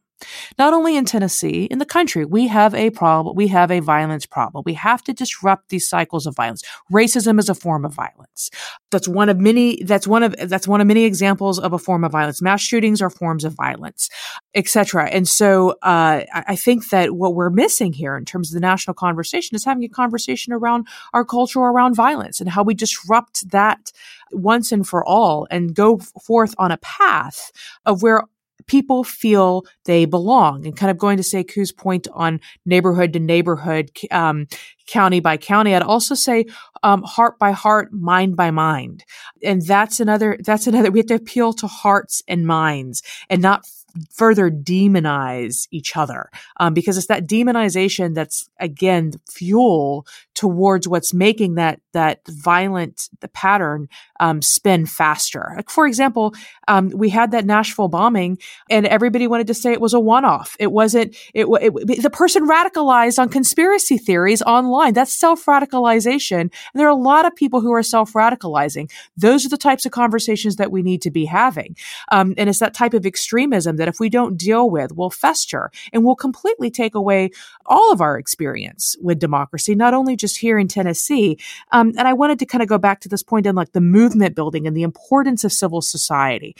Not only in Tennessee, in the country, we have a problem. We have a violence problem. We have to disrupt these cycles of violence. Racism is a form of violence. That's one of many. That's one of that's one of many examples of a form of violence. Mass shootings are forms of violence, etc. And so, uh, I think that what we're missing here in terms of the national conversation is having a conversation around our culture around violence and how we disrupt that once and for all and go forth on a path of where people feel they belong. And kind of going to say Sekou's point on neighborhood to neighborhood, um, county by county, I'd also say um, heart by heart, mind by mind. And that's another, that's another, we have to appeal to hearts and minds and not further demonize each other um, because it's that demonization that's again fuel towards what's making that that violent the pattern um, spin faster. Like for example, um, we had that Nashville bombing, and everybody wanted to say it was a one-off. It wasn't. It, it, the person radicalized on conspiracy theories online. That's self-radicalization, and there are a lot of people who are self-radicalizing. Those are the types of conversations that we need to be having, um, and it's that type of extremism that if we don't deal with, will fester and will completely take away all of our experience with democracy, not only just here in Tennessee. Um, and I wanted to kind of go back to this point in like the movement building and the importance of civil society.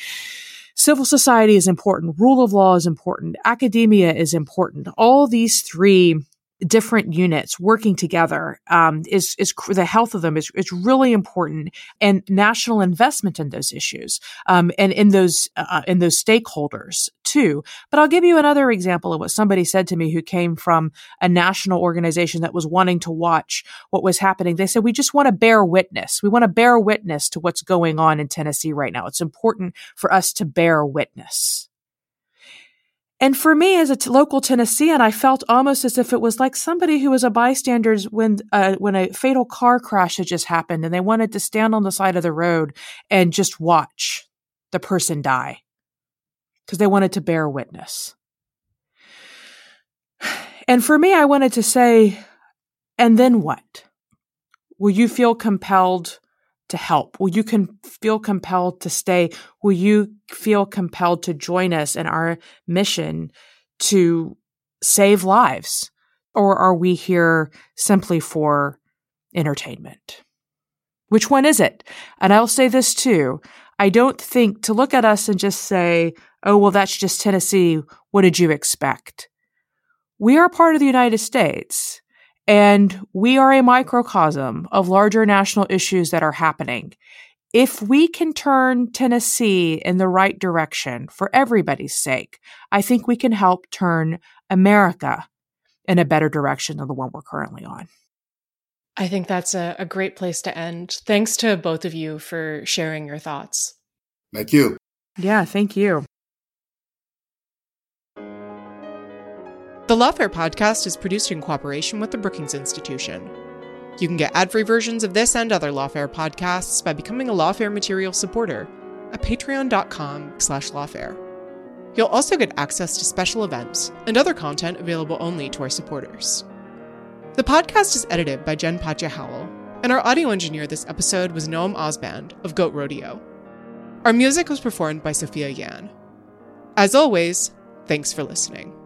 Civil society is important. Rule of law is important. Academia is important. All these three different units working together um, is is the health of them is is really important, and national investment in those issues um, and in those uh, in those stakeholders too. But I'll give you another example of what somebody said to me who came from a national organization that was wanting to watch what was happening. They said we just want to bear witness. We want to bear witness to what's going on in Tennessee right now. It's important for us to bear witness. And for me, as a t- local Tennessean, I felt almost as if it was like somebody who was a bystander when uh, when a fatal car crash had just happened, and they wanted to stand on the side of the road and just watch the person die because they wanted to bear witness. And for me, I wanted to say, and then what? Will you feel compelled to help? Will you can feel compelled to stay? Will you feel compelled to join us in our mission to save lives? Or are we here simply for entertainment? Which one is it? And I'll say this too. I don't think to look at us and just say, oh, well, that's just Tennessee. What did you expect? We are part of the United States. And we are a microcosm of larger national issues that are happening. If we can turn Tennessee in the right direction for everybody's sake, I think we can help turn America in a better direction than the one we're currently on. I think that's a, a great place to end. Thanks to both of you for sharing your thoughts. Thank you. Yeah, thank you. The Lawfare podcast is produced in cooperation with the Brookings Institution. You can get ad-free versions of this and other Lawfare podcasts by becoming a Lawfare material supporter at patreon.com slash lawfare. You'll also get access to special events and other content available only to our supporters. The podcast is edited by Jen Patja Howell, and our audio engineer this episode was Noam Osband of Goat Rodeo. Our music was performed by Sophia Yan. As always, thanks for listening.